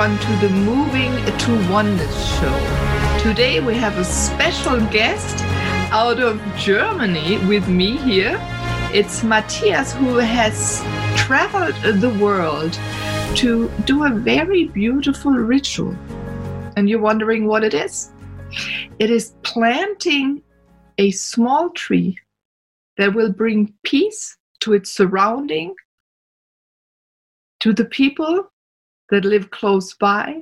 Everyone to the Moving to Oneness show. Today we have a special guest out of Germany with me here. It's Matthias who has traveled the world to do a very beautiful ritual. And you're wondering what it is? It is planting a small tree that will bring peace to its surrounding, to the people that live close by.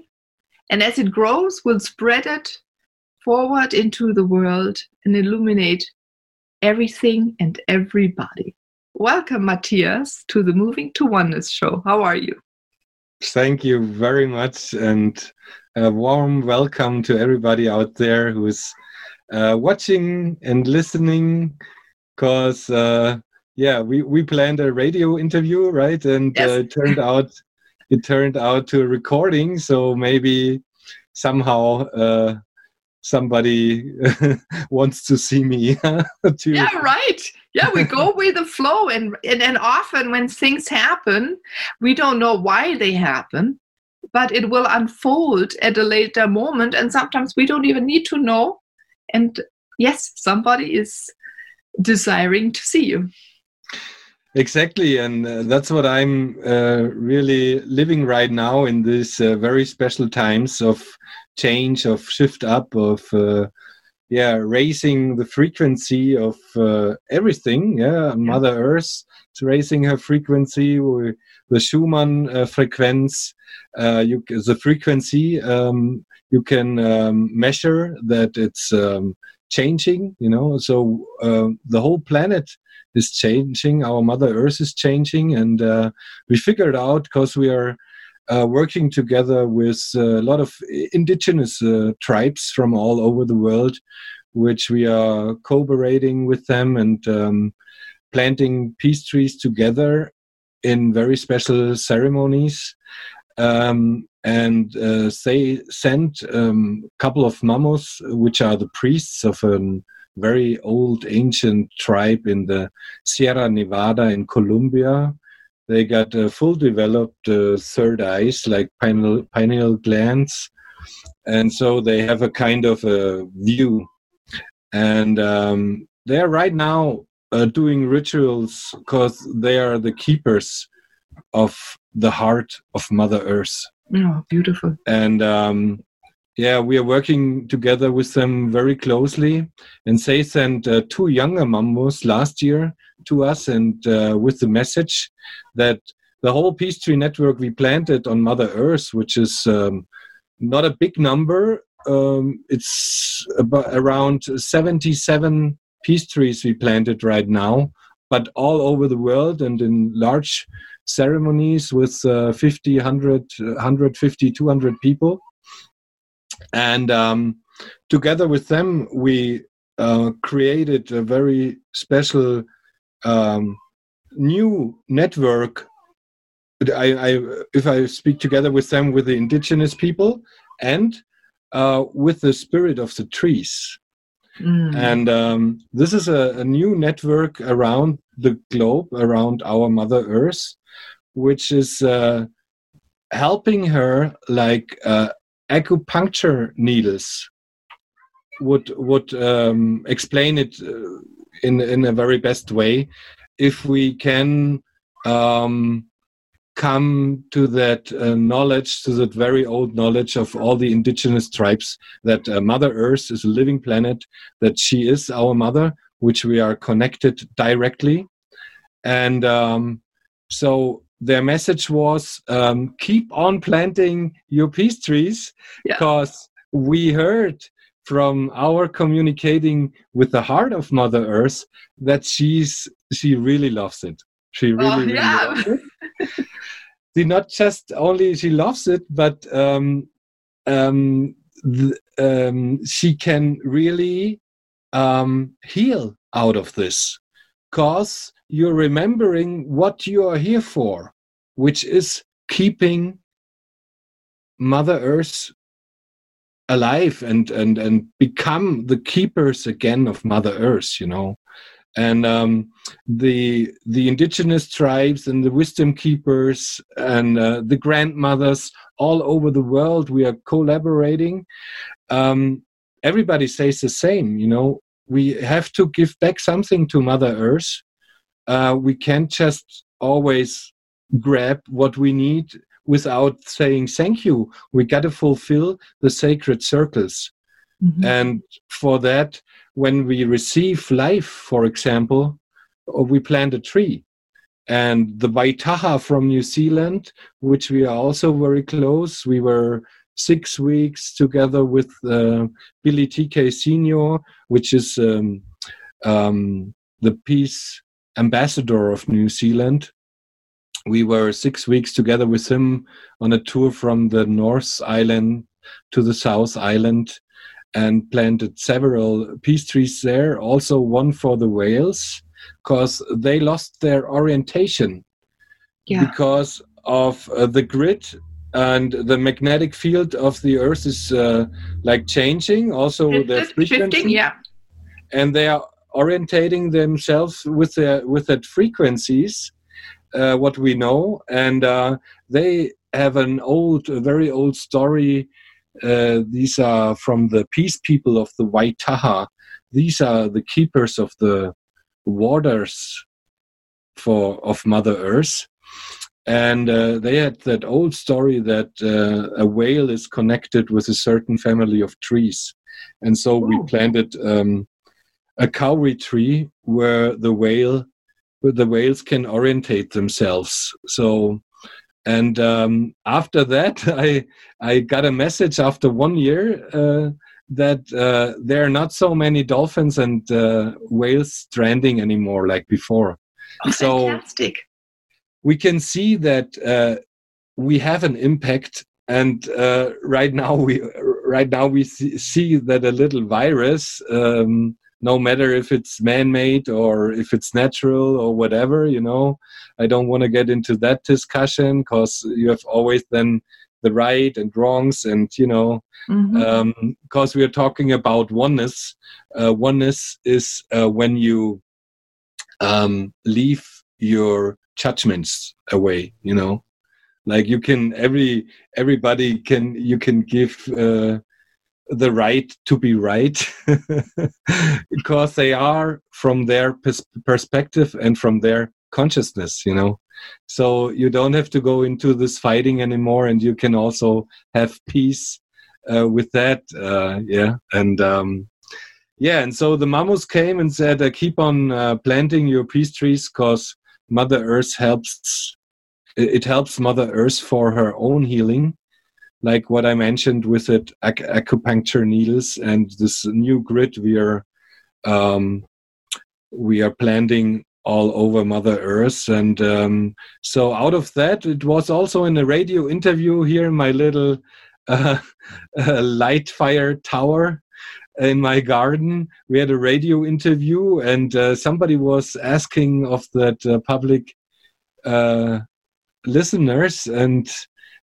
And as it grows, will spread it forward into the world and illuminate everything and everybody. Welcome, Matthias, to the Moving to Oneness show. How are you? Thank you very much, and a warm welcome to everybody out there who's uh, watching and listening. Because, uh, yeah, we, we planned a radio interview, right? And yes. uh, it turned out it turned out to a recording. So maybe somehow uh, somebody wants to see me. yeah, right. Yeah, we go with the flow, and, and and often when things happen, we don't know why they happen, but it will unfold at a later moment, and sometimes we don't even need to know. And yes, somebody is desiring to see you. Exactly, and uh, that's what I'm uh, really living right now in these uh, very special times of change, of shift up, of uh, yeah, raising the frequency of uh, everything. Yeah, Mother Earth is raising her frequency. The Schumann uh, frequency, you, the frequency um, you can um, measure that it's um, changing. You know, so the whole planet is changing. Our Mother Earth is changing, and uh, we figured out because we are uh, working together with a lot of indigenous uh, tribes from all over the world, which we are cooperating with them and um, planting peace trees together in very special ceremonies. Um, and uh, they sent a um, couple of mamos, which are the priests of an very old ancient tribe in the Sierra Nevada in Colombia. They got a full developed uh, third eyes, like pineal, pineal glands. And so they have a kind of a view. And um, they're right now uh, doing rituals because they are the keepers of the heart of Mother Earth. Oh, beautiful. And um, yeah, we are working together with them very closely. And they sent uh, two younger mamos last year to us, and uh, with the message that the whole Peace Tree network we planted on Mother Earth, which is um, not a big number, um, it's about around 77 peace trees we planted right now, but all over the world and in large ceremonies with uh, 50, 100, 150, 200 people and um, together with them we uh, created a very special um, new network I, I, if i speak together with them with the indigenous people and uh, with the spirit of the trees mm. and um, this is a, a, new network around the globe around our mother earth which is uh, helping her like uh, acupuncture needles would would um, explain it uh, in in a very best way if we can um, come to that uh, knowledge, to that very old knowledge of all the indigenous tribes that uh, Mother Earth is a living planet, that she is our mother, which we are connected directly. And um, so their message was um, keep on planting your peace trees because yeah. we heard from our communicating with the heart of Mother Earth that she's she really loves it. She really, oh, really yeah. loves it. she not just only she loves it, but um, um, um, she can really um, heal out of this because you're remembering what you are here for, which is keeping Mother Earth alive and and and become the keepers again of Mother Earth. You know, and um, the the indigenous tribes and the wisdom keepers and uh, the grandmothers all over the world we are collaborating um, everybody says the same you know we have to give back something to mother earth uh, we can't just always grab what we need without saying thank you we got to fulfill the sacred circles mm-hmm. and for that when we receive life, for example, we plant a tree. And the Waitaha from New Zealand, which we are also very close, we were six weeks together with uh, Billy TK Senior, which is um, um, the peace ambassador of New Zealand. We were six weeks together with him on a tour from the North Island to the South Island and planted several peace trees there, also one for the whales, because they lost their orientation yeah. because of uh, the grid and the magnetic field of the earth is uh, like changing also the frequency shifting, yeah and they are orientating themselves with the with that frequencies uh, what we know and uh, they have an old a very old story uh, these are from the peace people of the Waitaha. These are the keepers of the waters for of Mother Earth. And uh, they had that old story that uh, a whale is connected with a certain family of trees. And so we planted um, a kauri tree where the whale where the whales can orientate themselves. So and um, after that, I I got a message after one year uh, that uh, there are not so many dolphins and uh, whales stranding anymore like before. Oh, so fantastic! We can see that uh, we have an impact, and uh, right now we right now we see, see that a little virus. Um, no matter if it's man-made or if it's natural or whatever you know. I don't want to get into that discussion because you have always then the right and wrongs and you know because mm-hmm. um, we are talking about oneness. Uh, oneness is uh, when you um, leave your judgments away you know. Like you can every everybody can you can give uh, the right to be right because they are from their pers- perspective and from their consciousness you know? So you don't have to go into this fighting anymore and you can also have peace uh, with that uh, yeah? And um, yeah and so the mamos came and said uh, keep on uh, planting your peace trees because mother earth helps it helps mother earth for her own healing like what I mentioned with it ac- acupuncture needles and this new grid we are um, we are planting all over Mother Earth. And um, so out of that, it was also in a radio interview here in my little uh, uh, light fire tower in my garden. We had a radio interview, and uh, somebody was asking of that uh, public uh, listeners and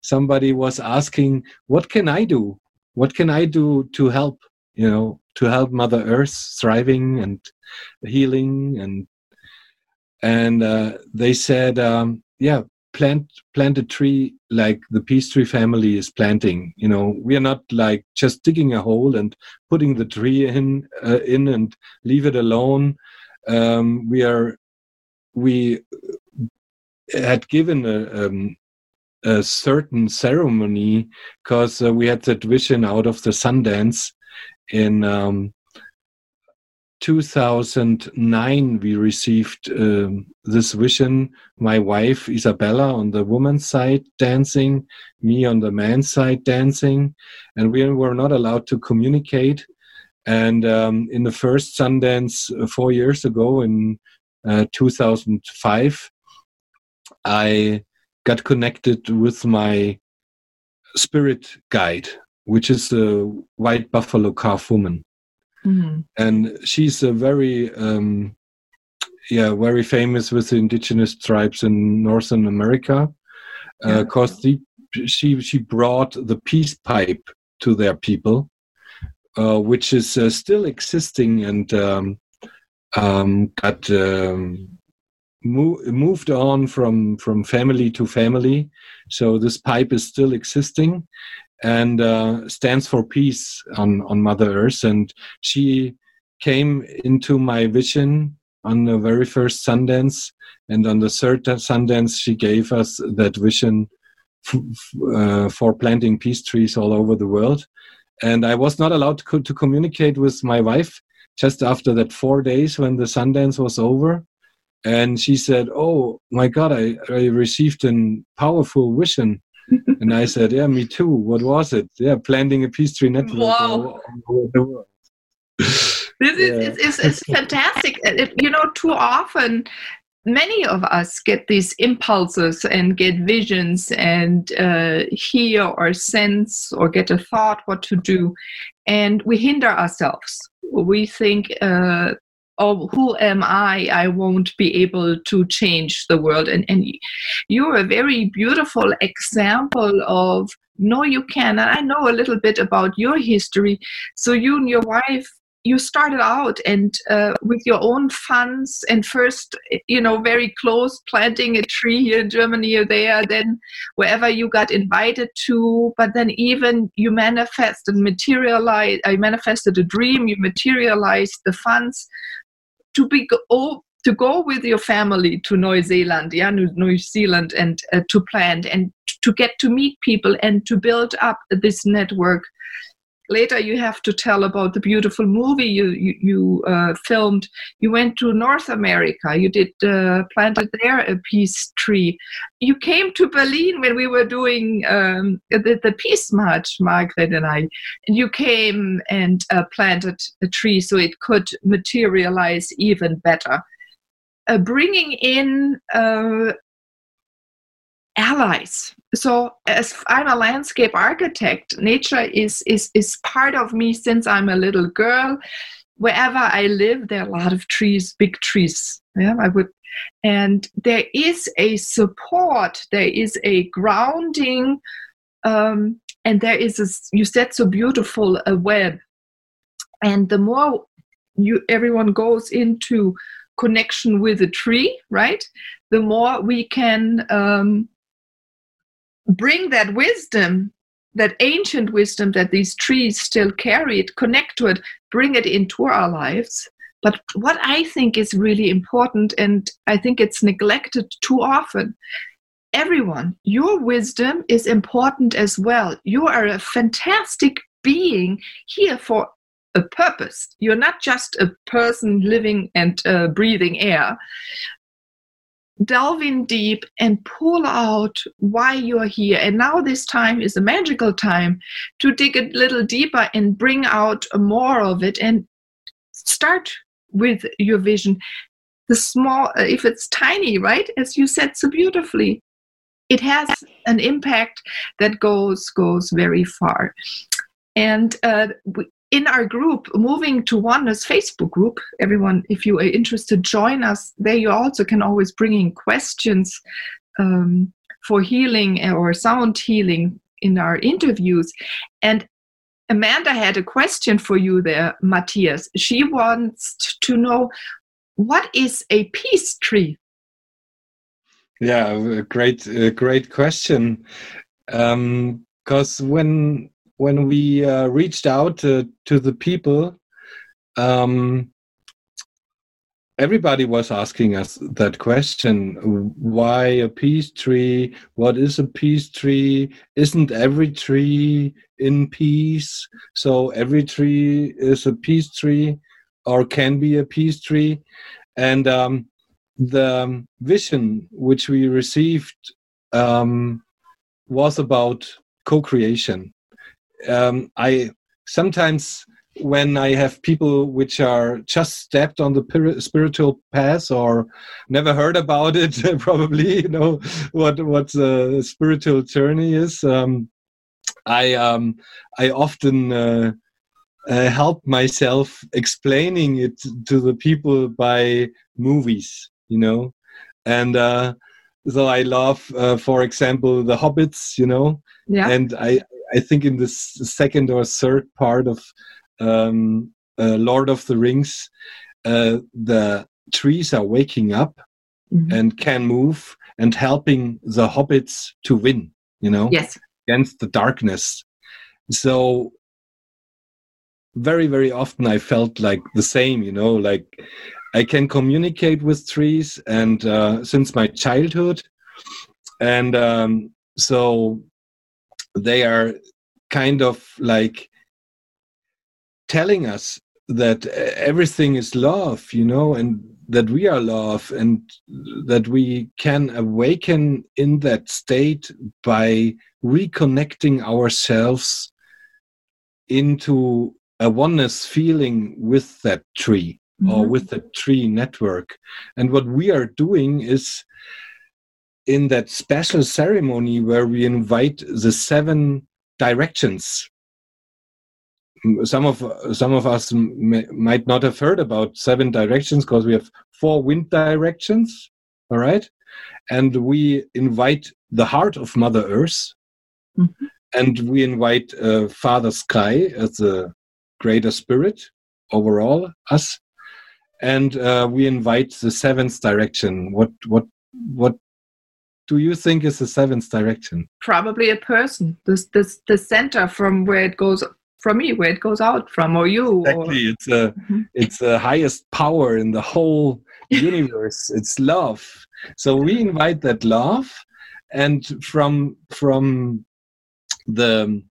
somebody was asking, "What can I do? What can I do to help? You know, to help Mother Earth thriving and healing?" And and uh, they said, um, "Yeah, plant plant a tree like the peace tree family is planting. You know, we are not like just digging a hole and putting the tree in uh, in and leave it alone. Um, we are." We had given a, um, a certain ceremony because uh, we had that vision out of the Sundance in um, 2009 we received um, this vision my wife isabella on the woman's side dancing me on the man's side dancing and we were not allowed to communicate. And um, in the first sundance uh, four years ago in uh, 2005 i got connected with my spirit guide which is a white buffalo calf woman Mm-hmm. and she's a very um, yeah very famous with the indigenous tribes in northern america Yeah. because the she she brought the peace pipe to their people uh, which is uh, still existing and um, um, got um, mo- moved on from from family to family so this pipe is still existing and uh, stands for peace on on mother earth and she came into my vision on the very first Sundance, and on the third Sundance, she gave us that vision f- f- uh, for planting peace trees all over the world. And I was not allowed to, co- to communicate with my wife just after that four days when the Sundance was over. And she said, "Oh my God, I, I received a powerful vision." and I said, "Yeah, me too. What was it? Yeah, planting a peace tree network Wow. all, over the world." This Yeah. is, is, is, is fantastic. It- you know, too often, many of us get these impulses and get visions and uh, hear or sense or get a thought what to do, and we hinder ourselves. We think, uh, oh, who am I? I won't be able to change the world. And, and you're a very beautiful example of no, you can. And I know a little bit about your history. So you and your wife you started out and uh, with your own funds and first you know very close planting a tree here in germany or there then wherever you got invited to but then even you manifested materialize i manifested a dream you materialized the funds to be go, to go with your family to New Zealand, yeah, New, New Zealand, and uh, to plant and to get to meet people and to build up this network later you have to tell about the beautiful movie you you, you uh, filmed. You went to north america. You did uh, planted there a peace tree. You came to berlin when we were doing um, the, the peace march margaret and i. And you came and uh, planted a tree so it could materialize even better. Uh, bringing in uh, allies. So as i'm a landscape architect nature is is is part of me since i'm a little girl. Wherever i live there are a lot of trees big trees. Yeah i would and there is a support there is a grounding um, and there is a you said so beautiful a web. And the more you everyone goes into connection with a tree right the more we can um, bring that wisdom that ancient wisdom that these trees still carry it connect to it bring it into our lives. But what i think is really important and i think it's neglected too often everyone your wisdom is important as well. You are a fantastic being here for a purpose. You're not just a person living and uh, breathing air delve in deep and pull out why you're here. And now this time is a magical time to dig a little deeper and bring out more of it and start with your vision. The small, uh, if it's tiny, right? As you said so beautifully, it has an impact that goes goes very far. And uh, in our group, moving to Oneness Facebook group, everyone, if you are interested, join us. There you also can always bring in questions um, for healing or sound healing in our interviews. And Amanda had a question for you there, Matthias. She wants to know what is a peace tree? Yeah, great, a great question. Because um, when when we uh, reached out to the people, um, everybody was asking us that question why a peace tree? What is a peace tree? Isn't every tree in peace? So every tree is a peace tree or can be a peace tree. And um, the vision which we received um, was about co-creation um, i sometimes when I have people which are just stepped on the spiritual path or never heard about it, probably you know what what a spiritual journey is. Um, I um, I often uh, uh, help myself explaining it to the people by movies, you know, and uh, so I love, uh, for example, the Hobbits, you know, yeah. and I I think in the second or third part of um, uh, Lord of the Rings, uh, the trees are waking up mm-hmm. and can move and helping the hobbits to win, you know, yes. against the darkness. So very, very often I felt like the same, you know, like I can communicate with trees and uh, since my childhood. And um, so they are kind of like telling us that everything is love, you know, and that we are love, and that we can awaken in that state by reconnecting ourselves into a oneness feeling with that tree mm-hmm. or with the tree network. And what we are doing is in that special ceremony where we invite the seven directions. Some of some of us may, might not have heard about seven directions because we have four wind directions all right and we invite the heart of mother earth. Mm-hmm. and we invite uh, father sky as a greater spirit overall us. And uh, we invite the seventh direction. What what what do you think is the seventh direction? Probably a person. This this the center from where it goes from me where it goes out from or you exactly. Or... it's a mm-hmm. it's the highest power in the whole universe. It's love. So we invite that love and from from the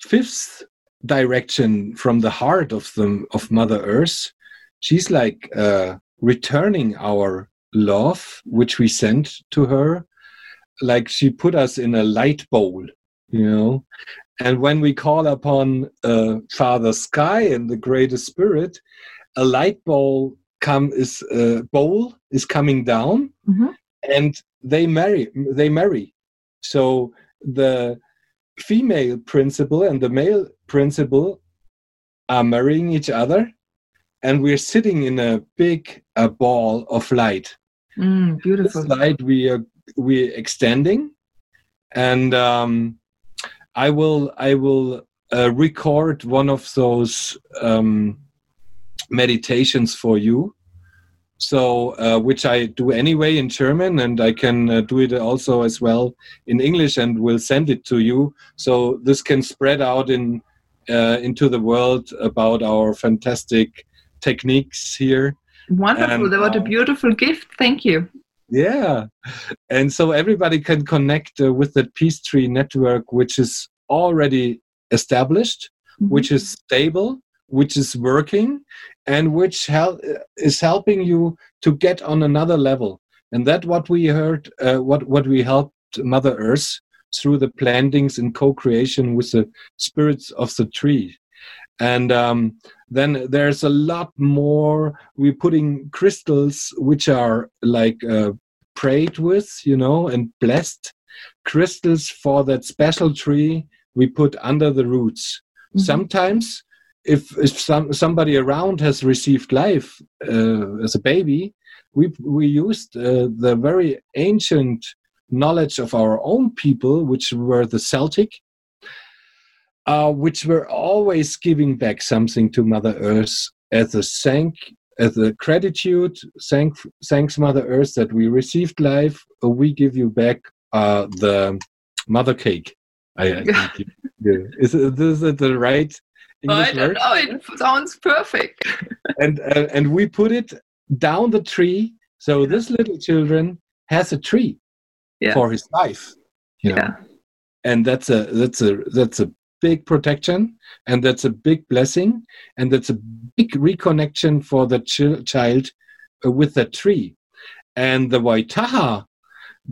fifth direction from the heart of the of mother earth she's like uh, returning our love which we sent to her like she put us in a light bowl you know and when we call upon uh, Father Sky and the Greater Spirit, a light bowl come is uh, bowl is coming down, mm-hmm. and they marry. They marry. So the female principle and the male principle are marrying each other, and we're sitting in a big uh, ball of light. Mm, beautiful this light we are we extending, and um, I will I will uh, record one of those um, meditations for you. So, uh, which I do anyway in German, and I can uh, do it also as well in English, and will send it to you. So this can spread out in uh, into the world about our fantastic techniques here. Wonderful! And, what a uh, beautiful gift. Thank you yeah. And so everybody can connect uh, with that peace tree network which is already established mm-hmm. which is stable which is working and which hel- is helping you to get on another level. And that what we heard uh, what what we helped mother earth through the plantings and co-creation with the spirits of the tree and um, then there's a lot more we're putting crystals which are like uh, prayed with you know and blessed crystals for that special tree we put under the roots mm-hmm. sometimes if, if some, somebody around has received life uh, as a baby we we used uh, the very ancient knowledge of our own people which were the celtic uh, which were always giving back something to Mother Earth as a thank, as a gratitude. Thank, thanks, Mother Earth, that we received life. Uh, we give you back uh, the mother cake. I, I think is, is it the right English I don't word? know. It sounds perfect. and uh, and we put it down the tree. So this little children has a tree Yeah. for his life. You know? Yeah. And that's a that's a that's a big protection and that's a big blessing and that's a big reconnection for the chil- child uh, with the tree. And the Waitaha,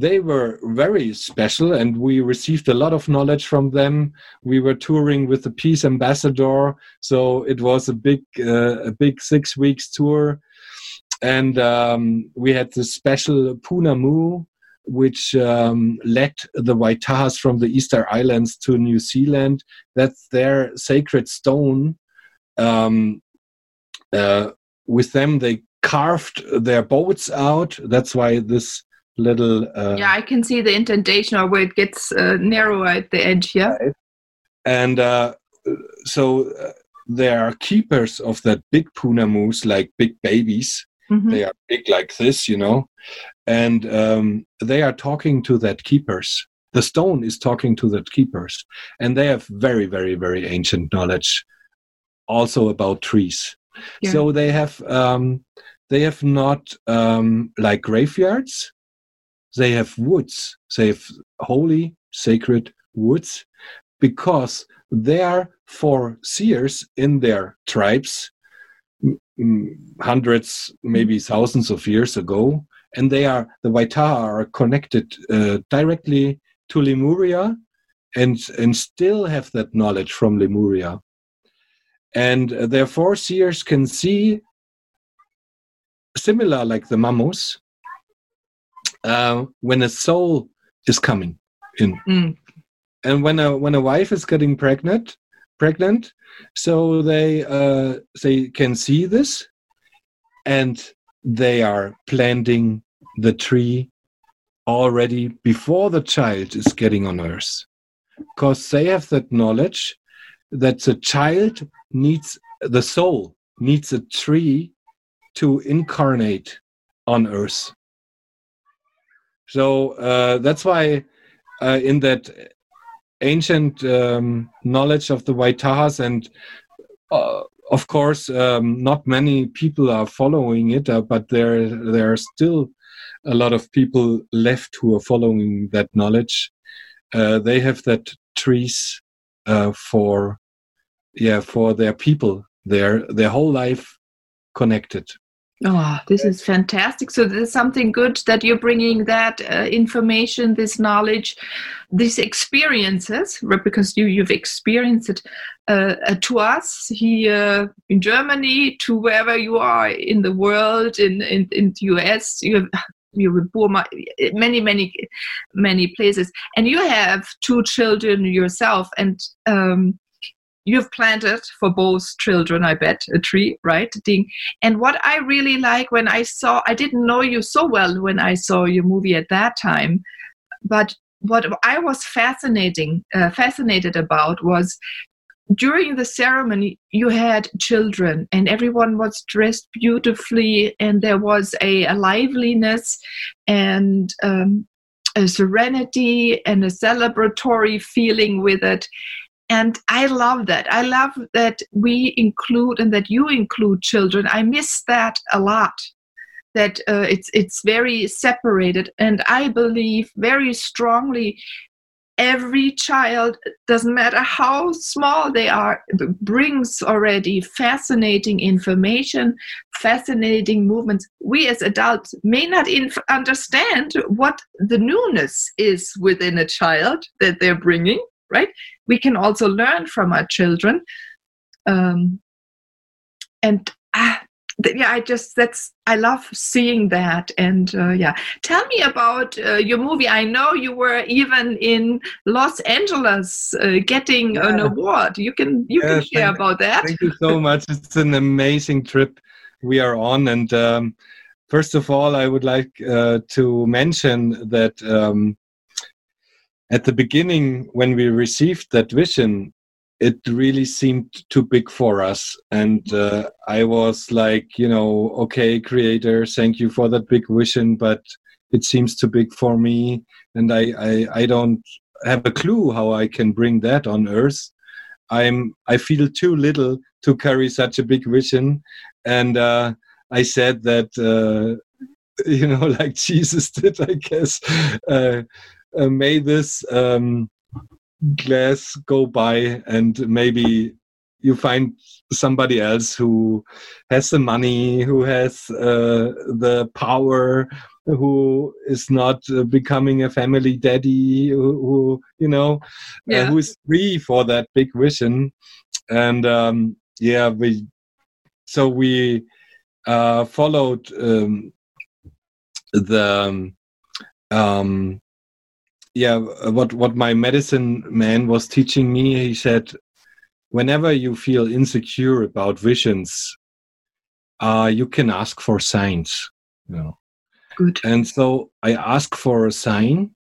they were very special and we received a lot of knowledge from them. We were touring with the Peace Ambassador, so it was a big uh, a big six weeks tour. And um, we had this special Puna Pounamu, which um, led the Waitahas from the Easter Islands to New Zealand. That's their sacred stone. Um, uh, with them, they carved their boats out. That's why this little. Uh, yeah, I can see the indentation or where it gets uh, narrower at the edge. Yeah. and uh, so uh, there are keepers of that big pounamus, like big babies. Mhm. They are big like this, you know, and um, they are talking to that keepers. The stone is talking to the keepers, and they have very, very, very ancient knowledge, also about trees. Yeah. So they have um, they have not um, like graveyards. They have woods. They have holy, sacred woods, because there for seers in their tribes hundreds maybe thousands of years ago. And they are the waitaha are connected uh, directly to lemuria and and still have that knowledge from lemuria. And uh, therefore seers can see similar like the mamos uh, when a soul is coming in. Mm. and when a when a wife is getting pregnant pregnant so they uh they can see this and they are planting the tree already before the child is getting on earth. Because they have that knowledge that the child needs the soul needs a tree to incarnate on earth. So uh, that's why uh, in that ancient um, knowledge of the Waitahas, and uh, of course, um, not many people are following it, uh, but there there are still a lot of people left who are following that knowledge. Uh, they have that trees uh, for yeah for their people, their their whole life connected. Oh, this is fantastic. So there's something good that you're bringing that uh, information, this knowledge, these experiences, because you, you've experienced it uh, uh, to us here in Germany, to wherever you are in the world, in, in, in the US, you have you're in Burma, many, many, many places. And you have two children yourself. And um, you've planted for both children, I bet, a tree, right? Ding. And what I really like when I saw, I didn't know you so well when I saw your movie at that time, but what I was fascinating, uh, fascinated about was during the ceremony you had children and everyone was dressed beautifully and there was a, a liveliness and um, a serenity and a celebratory feeling with it and i love that. I love that we include and that you include children. I miss that a lot that uh, it's it's very separated. And i believe very strongly every child doesn't matter how small they are brings already fascinating information fascinating movements. We as adults may not inf- understand what the newness is within a child that they're bringing right? We can also learn from our children. Um, and ah, yeah i just that's i love seeing that. And uh, yeah. Tell me about uh, your movie. I know you were even in los angeles uh, getting an award. You can you Yeah, can share thank- about that. Thank you so much. It's an amazing trip we are on. And um, first of all, I would like uh, to mention that um, at the beginning, when we received that vision, it really seemed too big for us. And uh, I was like, you know, okay, creator, thank you for that big vision, but it seems too big for me. And I, I, I don't have a clue how I can bring that on earth. I'm I feel too little to carry such a big vision, and uh, I said that uh, you know, like Jesus did, I guess. Uh, uh, may this um, glass go by, and maybe you find somebody else who has the money, who has uh, the power, who is not uh, becoming a family daddy, who, who you know, uh, who is free for that big vision. And um, yeah, we so we uh, followed um, the um, um, yeah what what my medicine man was teaching me. He said, whenever you feel insecure about visions, uh, you can ask for signs. You know. Good. And so I asked for a sign,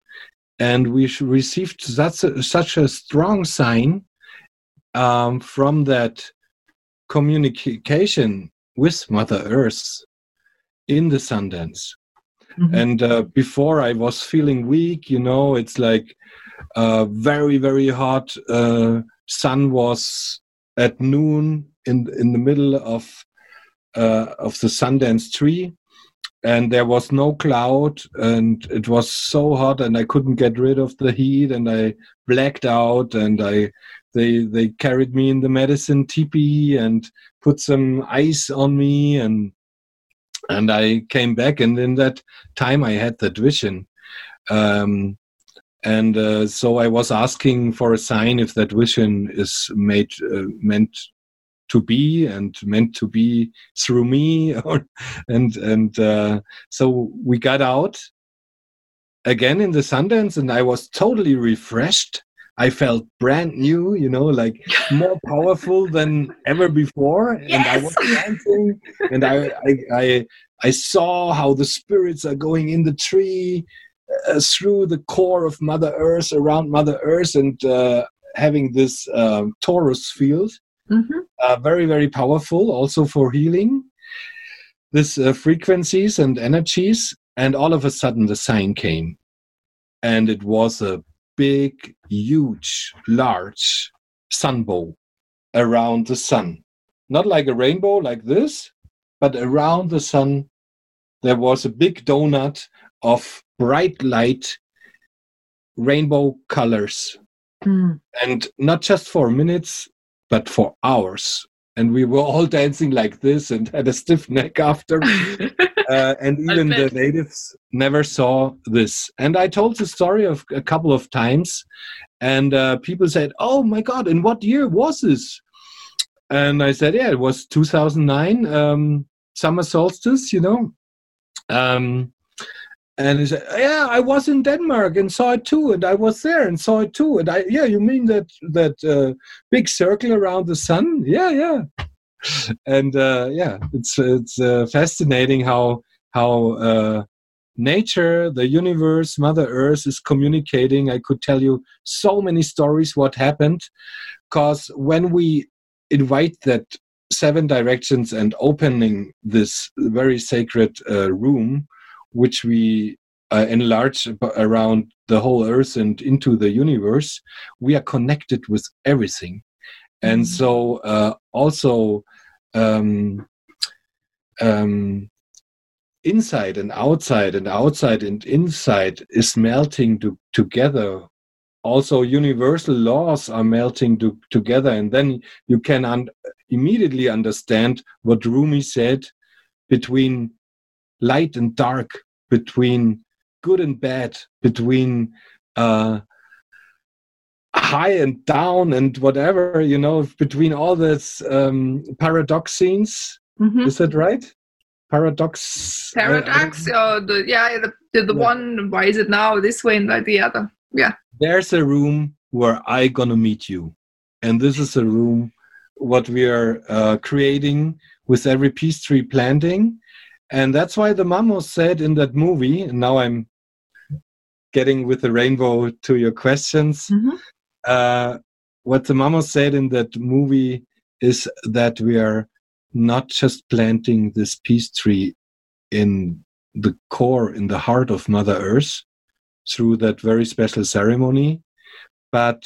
and we received such a, such a strong sign um, from that communication with Mother Earth in the Sundance. Mhm. And uh, before I was feeling weak, you know, it's like uh, very, very hot. Uh, sun was at noon in in the middle of uh, of the Sundance tree, and there was no cloud, and it was so hot, and I couldn't get rid of the heat, and I blacked out, and I they they carried me in the medicine teepee and put some ice on me, and and I came back, and in that time I had that vision. Um, and uh, so I was asking for a sign if that vision is made uh, meant to be and meant to be through me, or and and uh, so we got out again in the Sundance, and I was totally refreshed. I felt brand new, you know, like more powerful than ever before, and I was dancing, and I, I I I saw how the spirits are going in the tree uh, through the core of Mother Earth, around Mother Earth, and uh, having this um, torus field, Mhm. uh, very, very powerful, also for healing. This uh, frequencies and energies, and all of a sudden the sign came, and it was a big, huge, large sun sunbow around the sun, not like a rainbow like this, but around the sun there was a big donut of bright light rainbow colors. Mm. and not just for minutes but for hours. And we were all dancing like this and had a stiff neck after uh, and even the natives never saw this and i told the story of a couple of times and uh, people said oh my god in what year was this and i said yeah it was 2009 um, summer solstice you know um, and he said, "Yeah, I was in Denmark and saw it too, and I was there and saw it too." And I, yeah, you mean that that uh, big circle around the sun? Yeah, yeah. And uh, yeah, it's it's uh, fascinating how how uh, nature, the universe, Mother Earth is communicating. I could tell you so many stories what happened, because when we invite that seven directions and opening this very sacred uh, room which we uh, enlarge around the whole earth and into the universe we are connected with everything and Mhm. so uh, also um, um, inside and outside and outside and inside is melting to, together also universal laws are melting to, together and then you can un- immediately understand what rumi said between light and dark between good and bad between uh, high and down and whatever you know between all this um, paradoxines Mhm. is that right paradox I Paradox, or the yeah, the, the, the Yeah. one. Why is it now this way and not the other? Yeah. there's a room where I gonna meet you, and this is a room what we are uh, creating with every peace tree planting, and that's why the mamos said in that movie. And now I'm getting with the rainbow to your questions. Mhm. Uh, what the mama said in that movie is that we are not just planting this peace tree in the core, in the heart of Mother Earth, through that very special ceremony, but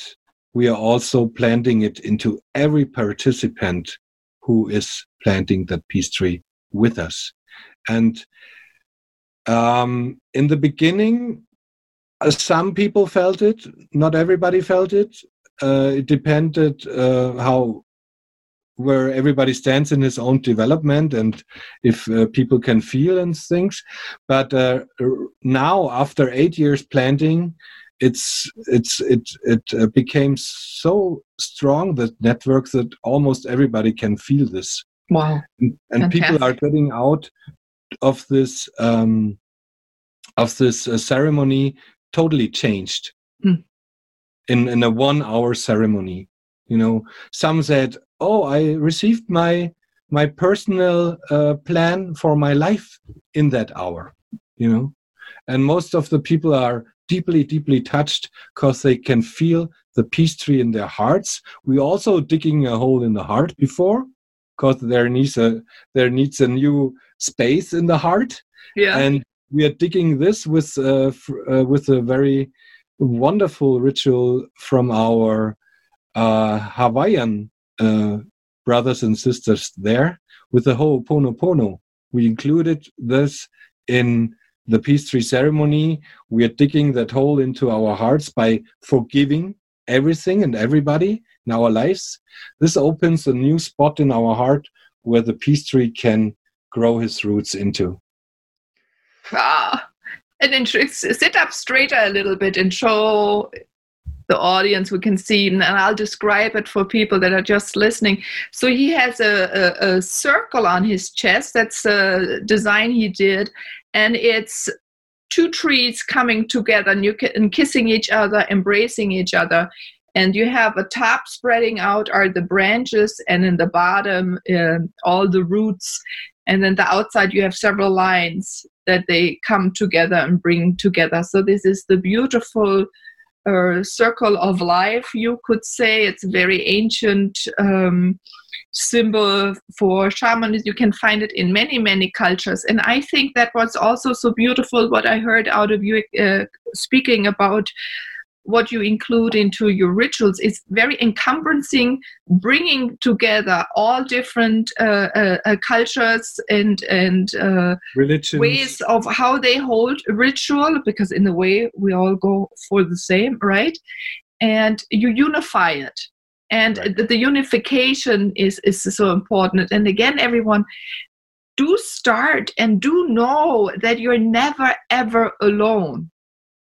we are also planting it into every participant who is planting that peace tree with us. And um, in the beginning, some people felt it, not everybody felt it. Uh, it depended uh, how where everybody stands in his own development and if uh, people can feel and things. But uh, now after eight years planting it's it's it it uh, became so strong that network that almost everybody can feel this. Wow. And, and people are getting out of this um of this uh, ceremony totally changed mm. in in a one hour ceremony. You know some said oh i received my my personal uh, plan for my life in that hour you know? And most of the people are deeply deeply touched because they can feel the peace tree in their hearts. We also digging a hole in the heart before because there needs a there needs a new space in the heart. Yeah. And we are digging this with uh, uh, with a very wonderful ritual from our uh, Hawaiian uh, brothers and sisters there with the Ho'oponopono. We included this in the peace tree ceremony. We are digging that hole into our hearts by forgiving everything and everybody in our lives. This opens a new spot in our heart where the peace tree can grow his roots into. Ah, and then sit up straighter a little bit and show the audience we can see and i'll describe it for people that are just listening. So he has a, a, a circle on his chest that's a design he did and it's two trees coming together and, you can, and kissing each other embracing each other. And you have a top spreading out are the branches and in the bottom uh, all the roots. And then the outside you have several lines that they come together and bring together. So this is the beautiful uh, circle of life you could say. It's a very ancient um, symbol for shamanism. You can find it in many many cultures. And i think that was also so beautiful what i heard out of you uh, speaking about what you include into your rituals is very encumbranceing, bringing together all different uh, uh, uh, cultures and and uh, ways of how they hold ritual. Because in a way, we all go for the same, right? And you unify it, and right. the, the unification is is so important. And again, everyone. Do start and do know that you're never ever alone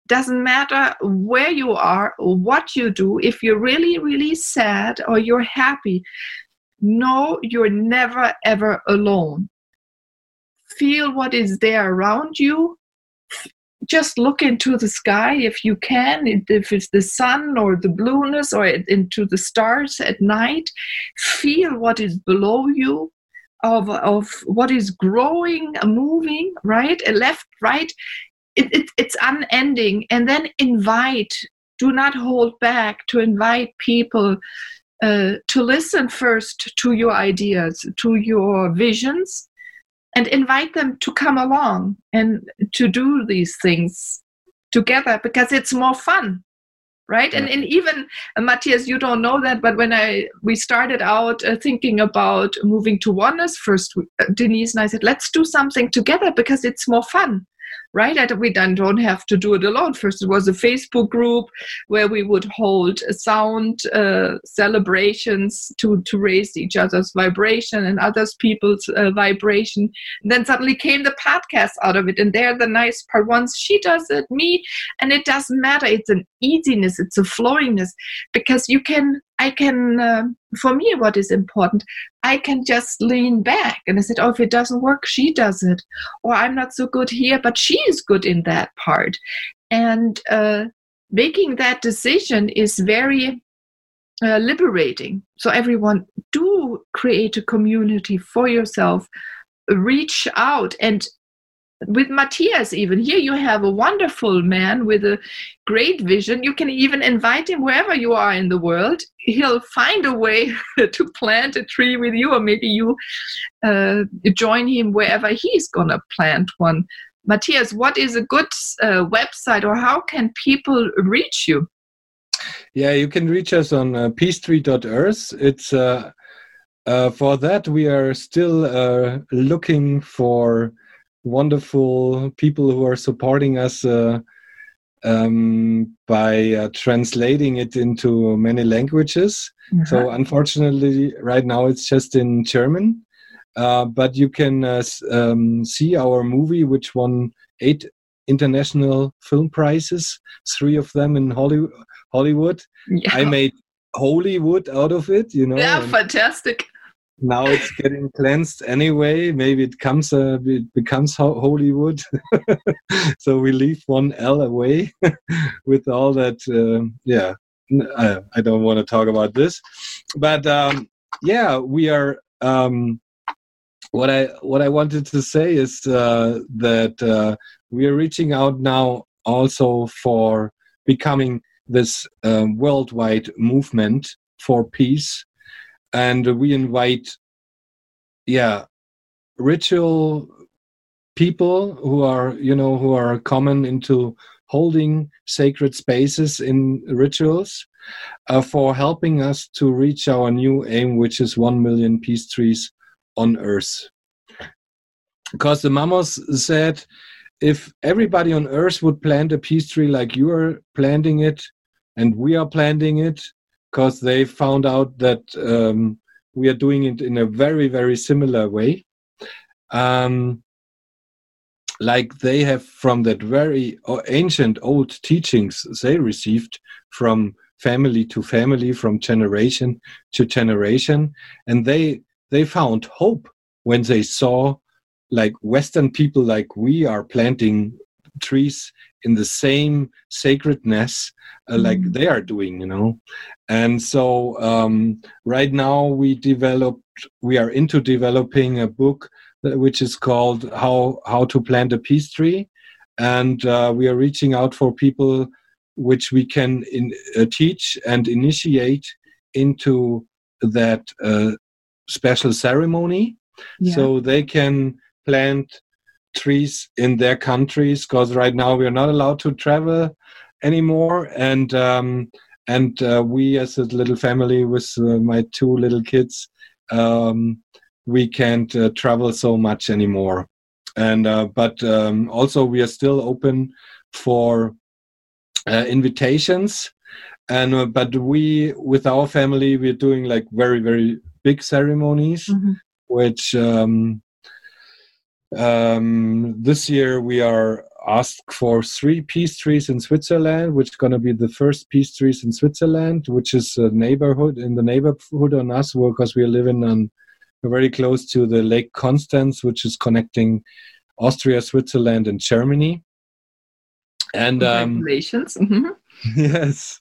doesn't matter where you are or what you do if you're really really sad or you're happy know you're never ever alone. Feel what is there around you. Just look into the sky if you can if it's the sun or the blueness or into the stars at night. Feel what is below you of, of what is growing moving right left right it, it, it's unending. And then invite do not hold back to invite people uh, to listen first to your ideas to your visions and invite them to come along and to do these things together because it's more fun right? Yeah. and, and even uh, matthias you don't know that but when i we started out uh, thinking about moving to oneness first uh, denise and i said let's do something together because it's more fun right? I, we then don't have to do it alone. First, it was a Facebook group where we would hold sound uh, celebrations to, to raise each other's vibration and others people's uh, vibration. And then suddenly came the podcast out of it. And there, the nice part once she does it, me, and it doesn't matter. It's an easiness, it's a flowingness because you can I can, uh, for me, what is important, I can just lean back and I said, oh, if it doesn't work, she does it. Or I'm not so good here, but she is good in that part. And uh, making that decision is very uh, liberating. So, everyone, do create a community for yourself, reach out and with Matthias, even here, you have a wonderful man with a great vision. You can even invite him wherever you are in the world. He'll find a way to plant a tree with you, or maybe you uh, join him wherever he's gonna plant one. Matthias, what is a good uh, website, or how can people reach you? Yeah, you can reach us on uh, peacetree.earth. It's uh, uh, for that, we are still uh, looking for wonderful people who are supporting us uh, um, by uh, translating it into many languages. Uh-huh. So, unfortunately, right now it's just in German. Uh, but you can uh, um, see our movie, which won eight international film prizes, three of them in Holly- Hollywood. yeah. I made Hollywood out of it, you know. yeah, fantastic. Now it's getting cleansed anyway. Maybe it comes, uh, it becomes Ho- Hollywood. so we leave one L away with all that. um yeah, I don't want to talk about this, but um, yeah, we are. Um, what I what I wanted to say is uh, that uh, we are reaching out now also for becoming this um, worldwide movement for peace, and we invite, yeah, ritual people who are you know who are common into holding sacred spaces in rituals uh, for helping us to reach our new aim, which is one million peace trees on earth. Because the mamos said if everybody on earth would plant a peace tree like you are planting it and we are planting it because they found out that um, we are doing it in a very very similar way. Um, like they have from that very ancient old teachings they received from family to family from generation to generation and they they found hope when they saw like western people like we are planting trees in the same sacredness uh, like Mhm. they are doing you know and so um, right now we developed we are into developing a book that, which is called how how to plant a peace tree and uh, we are reaching out for people which we can in, uh, teach and initiate into that uh, special ceremony Yeah. so they can plant trees in their countries because right now we are not allowed to travel anymore. And um, and uh, we as a little family with uh, my two little kids um, we can't uh, travel so much anymore. And uh, but um, also we are still open for uh, invitations. And uh, but we with our family we're doing like very very big ceremonies Mhm. which um, um, this year we are asked for three peace trees in Switzerland, which is going to be the first peace trees in Switzerland, which is a neighborhood in the neighborhood on us because we are living on very close to the Lake Constance, which is connecting Austria, Switzerland, and Germany. And um, Congratulations. Mhm. yes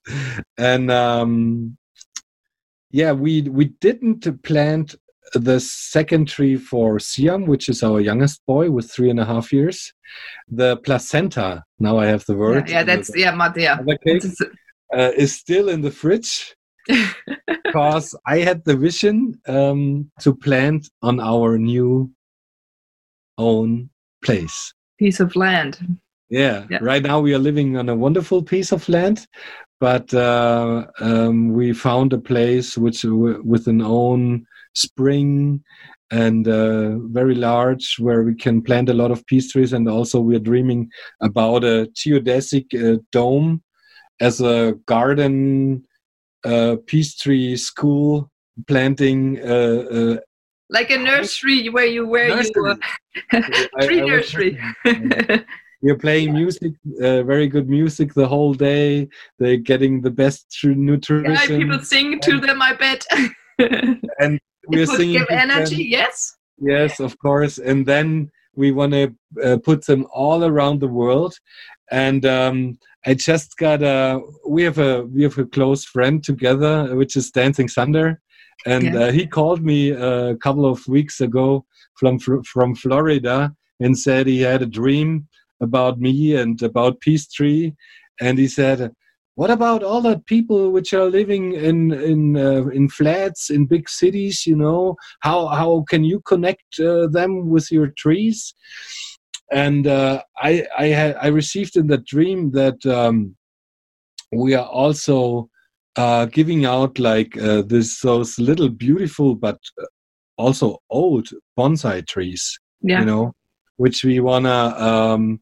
and um yeah we we didn't plant the second tree for siam which is our youngest boy with three and a half years the placenta now i have the word yeah, that's yeah, Matea. other cake, is- uh, is still in the fridge because i had the vision um to plant on our new own place piece of land. yeah, Yeah. right now we are living on a wonderful piece of land, but uh, um, we found a place which with an own spring and uh, very large where we can plant a lot of peace trees. And also we are dreaming about a geodesic uh, dome as a garden uh, peace tree school planting. Uh, uh, Like a nursery where you where Nursery. you tree nursery. we are playing music, uh, very good music the whole day. They're getting the best tru- yeah, nutrition. people sing to them, I bet. and we it are singing give to them. energy, yes. Yes, of course. And then we want to uh, put them all around the world. And um, I just got a. We have a we have a close friend together, which is Dancing Thunder, and Yeah. uh, he called me a couple of weeks ago from from Florida and said he had a dream about me and about Peace Tree, and he said. What about all the people which are living in in uh, in flats in big cities? You know, how how can you connect uh, them with your trees and uh, i i had i received in that dream that um, we are also uh, giving out like uh, this those little beautiful but also old bonsai trees. Yeah. You know, which we wanna um,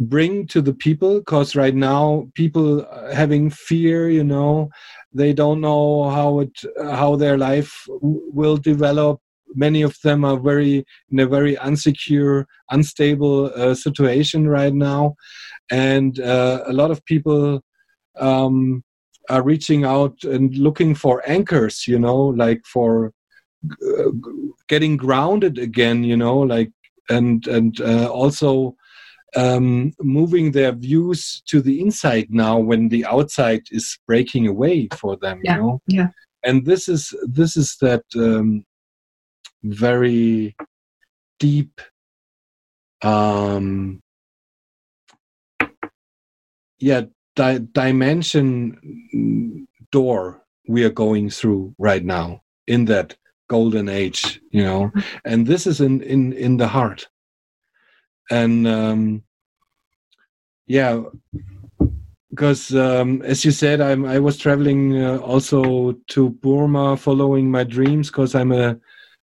bring to the people because right now people having fear. You know, they don't know how it how their life will develop many of them are very in a very unsecure unstable uh, situation right now and uh, a lot of people um, are reaching out and looking for anchors you know like for uh, getting grounded again you know like and and uh, also um, moving their views to the inside now when the outside is breaking away for them Yeah, you know? yeah. and this is this is that um, very deep um yeah di- dimension mm, door we are going through right now in that golden age you know? And this is in in in the heart and um yeah because um, as you said i'm i was traveling uh, also to burma following my dreams because i'm a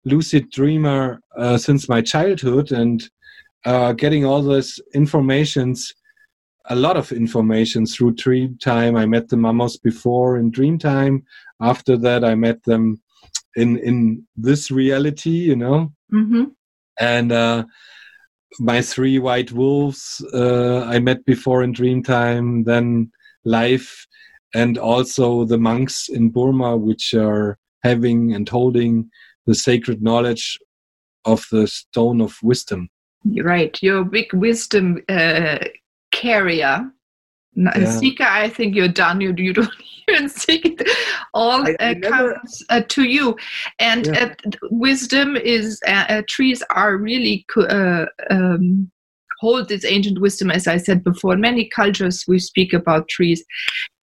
lucid dreamer uh, since my childhood. And uh, getting all this informations a lot of information through dream time. I met the mamos before in dream time. After that i met them in in this reality you know? Hmm and uh, my three white wolves uh, I met before in Dreamtime, then life, and also the monks in Burma, which are having and holding the sacred knowledge of the stone of wisdom. Right. You're a big wisdom uh, carrier. N- Yeah. Seeker, I think you're done. You, you don't even seek it. All I- I uh, never- comes uh, to you. And Yeah. uh, wisdom is, uh, uh, trees are really, uh, um, hold this ancient wisdom, as I said before. In many cultures, we speak about trees.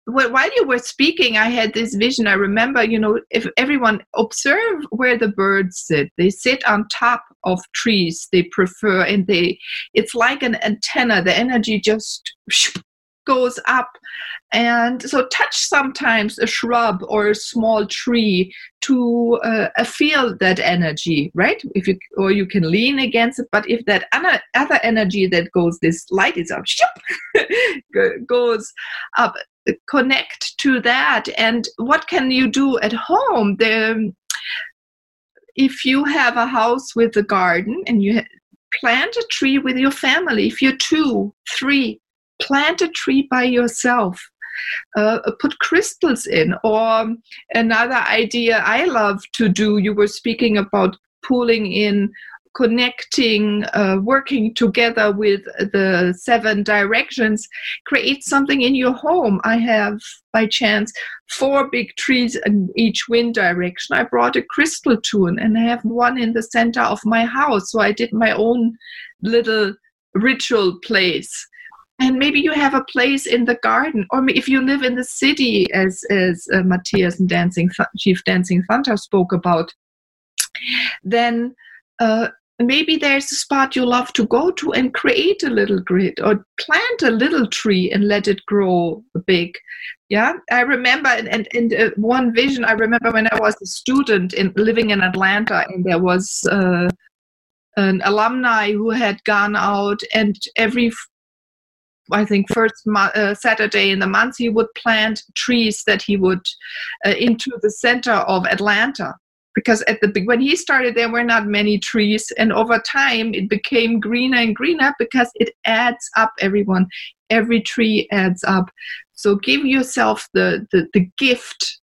Wh- While you were speaking, I had this vision. I remember, you know, if everyone observe where the birds sit, they sit on top of trees. They prefer, and they, it's like an antenna. The energy just goes up. And so touch sometimes a shrub or a small tree to uh, feel that energy right? If you or you can lean against it but if that other, energy that goes this light is up go- goes up connect to that. And what can you do at home? The if you have a house with a garden and you plant a tree with your family if you're two three plant a tree by yourself uh, put crystals in. Or another idea i love to do you were speaking about pulling in connecting uh, working together with the seven directions create something in your home. I have by chance four big trees in each wind direction. I brought a crystal tune and i have one in the center of my house. So i did my own little ritual place and maybe you have a place in the garden or if you live in the city as as uh, matthias and dancing Thu- chief dancing thunder spoke about then uh, maybe there's a spot you love to go to and create a little grid or plant a little tree and let it grow big. Yeah? I remember and, and, and uh, one vision i remember when i was a student in living in atlanta and there was uh, an alumni who had gone out and every I think first mo- uh, Saturday in the month he would plant trees that he would uh, into the center of Atlanta. Because at the when he started there were not many trees and over time it became greener and greener because it adds up everyone. Every tree adds up. So give yourself the the, the gift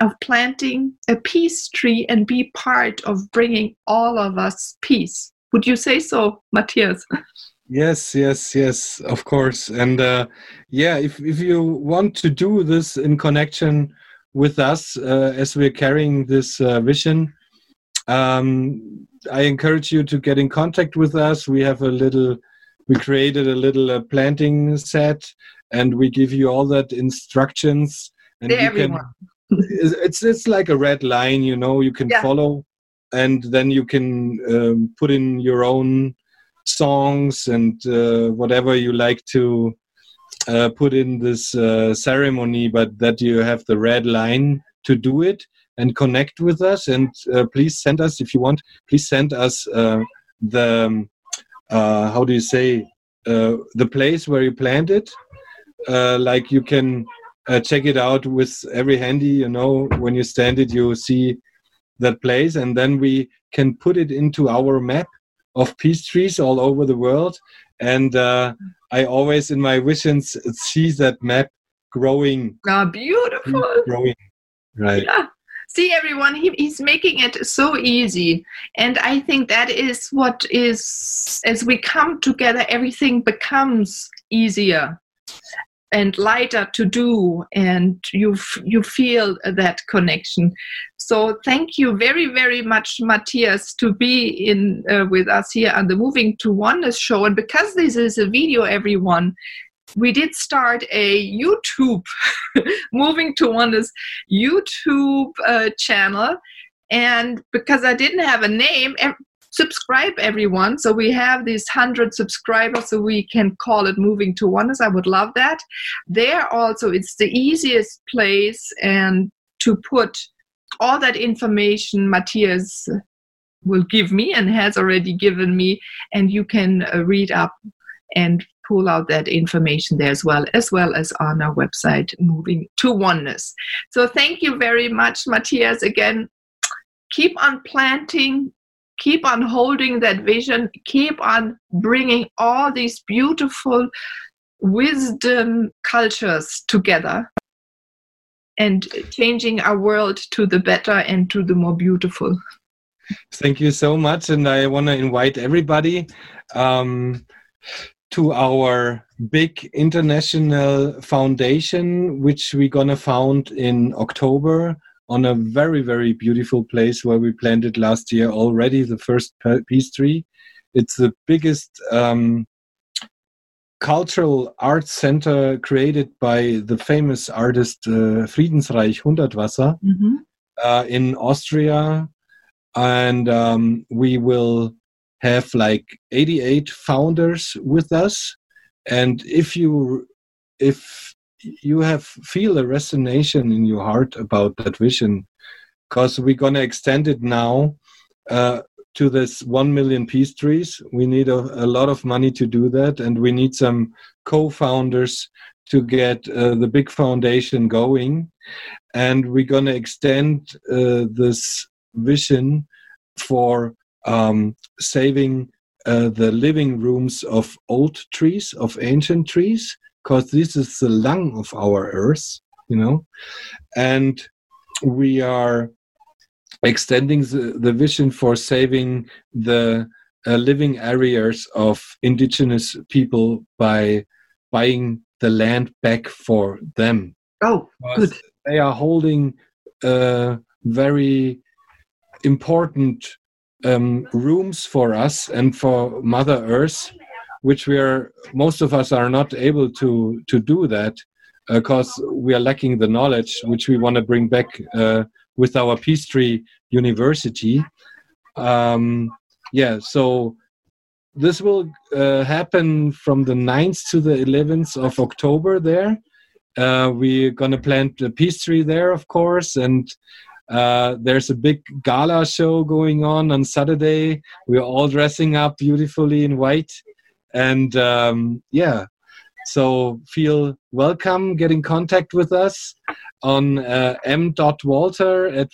of planting a peace tree and be part of bringing all of us peace. Would you say so matthias Yes, yes, yes, of course. And uh, yeah, if, if you want to do this in connection with us uh, as we're carrying this uh, vision, um, I encourage you to get in contact with us. We have a little, we created a little uh, planting set and we give you all that instructions. And you can, it's, it's like a red line, you know, you can Yeah. follow and then you can um, put in your own songs and uh, whatever you like to uh, put in this uh, ceremony, but that you have the red line to do it and connect with us. And uh, please send us, if you want, please send us uh, the, um, uh, how do you say, uh, the place where you planned it. like you can check it out with every handy, you know, when you stand it, you see that place. And then we can put it into our map of peace trees all over the world. And uh, I always, in my visions, see that map growing. Ah, beautiful. Growing, right. Yeah. See, everyone, he, he's making it so easy. And I think that is what is, as we come together, everything becomes easier and lighter to do and you you feel that connection. So thank you very very much matthias to be in uh, with us here on the moving to oneness show. And because this is a video everyone we did start a youtube moving to oneness youtube uh, channel. And because i didn't have a name subscribe everyone. So we have these 100 subscribers so we can call it moving to oneness i would love that. There also it's the easiest place and to put all that information matthias will give me and has already given me and you can uh, read up and pull out that information there as well as well as on our website moving to oneness so thank you very much matthias. Again keep on planting keep on holding that vision, keep on bringing all these beautiful wisdom cultures together and changing our world to the better and to the more beautiful. Thank you so much. And I want to invite everybody um, to our big international foundation, which we're going to found in October on a very very beautiful place where we planted last year already the first peace tree it's the biggest um, cultural art center created by the famous artist uh, Friedensreich Hundertwasser mm-hmm. uh, in Austria. And um, we will have like 88 founders with us. And if you, if you have feel a resonance in your heart about that vision because we're going to extend it now uh, to this 1 million peace trees. We need a, a, lot of money to do that and we need some co-founders to get uh, the big foundation going. And we're going to extend uh, this vision for um, saving uh, the living rooms of old trees of ancient trees because this is the lung of our earth, you know, and we are extending the, the vision for saving the uh, living areas of indigenous people by buying the land back for them. Oh, good. They are holding uh, very important um, rooms for us and for Mother Earth which we are most of us are not able to to do that because uh, we are lacking the knowledge which we want to bring back uh, with our peace tree university. Um, yeah so this will uh, happen from the 9th to the 11th of october there. Uh, we're going to plant a peace tree there of course and uh, there's a big gala show going on on Saturday. We're all dressing up beautifully in white and um, yeah. So feel welcome get in contact with us on uh, m.walter at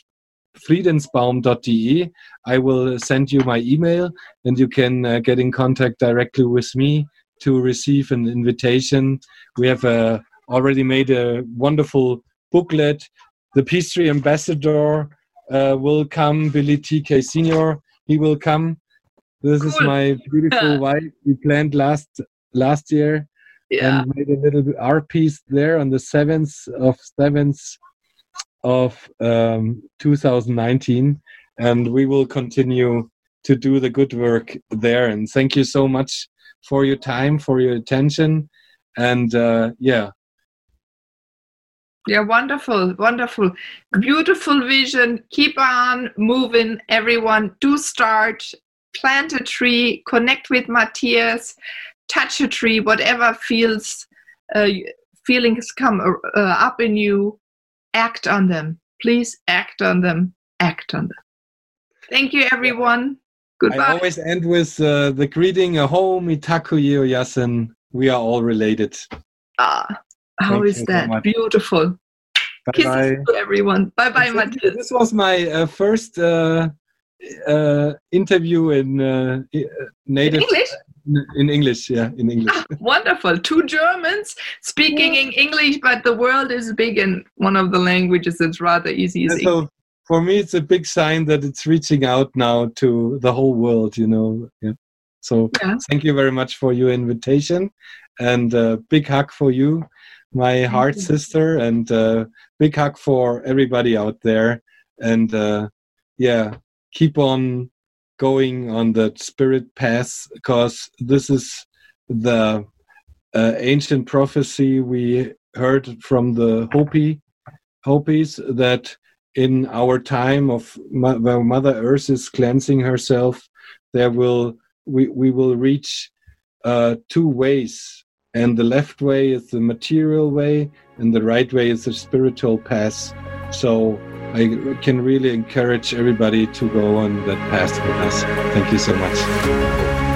friedensbaum.de i will send you my email and you can uh, get in contact directly with me to receive an invitation. We have uh, already made a wonderful booklet. The peace tree ambassador uh, will come billy tk senior he will come this cool. is my beautiful wife. We planned last last year yeah. and made a little art piece there on the seventh of seventh of um, 2019, and we will continue to do the good work there. And thank you so much for your time, for your attention, and uh, yeah. Yeah, wonderful, wonderful, beautiful vision. Keep on moving, everyone. Do start plant a tree, connect with Matthias, touch a tree, whatever feels uh, feelings come uh, up in you, act on them. Please act on them. Act on them. Thank you, everyone. Goodbye. I always end with uh, the greeting "Aho mitakuye oyasin." We are all related. Ah, how Thank is you so that? Beautiful. Bye Kisses bye. to everyone. Bye bye, Matthias. This was my uh, first uh, interview in uh, i- uh, In native English? in English. Yeah, in English. Ah, wonderful. Two Germans speaking in English, but the world is big and one of the languages that's rather easy is And so for me, it's a big sign that it's reaching out now to the whole world. You know. Yeah. So Yeah. thank you very much for your invitation, and uh, big hug for you, my heart you. sister, and uh, big hug for everybody out there. And uh, yeah, keep on going on that spirit path because this is the uh, ancient prophecy we heard from the Hopi Hopis that in our time of where Mother Earth is cleansing herself, there will we, we will reach uh, two ways, and the left way is the material way, and the right way is the spiritual path. So I can really encourage everybody to go on that path with us. Thank you so much.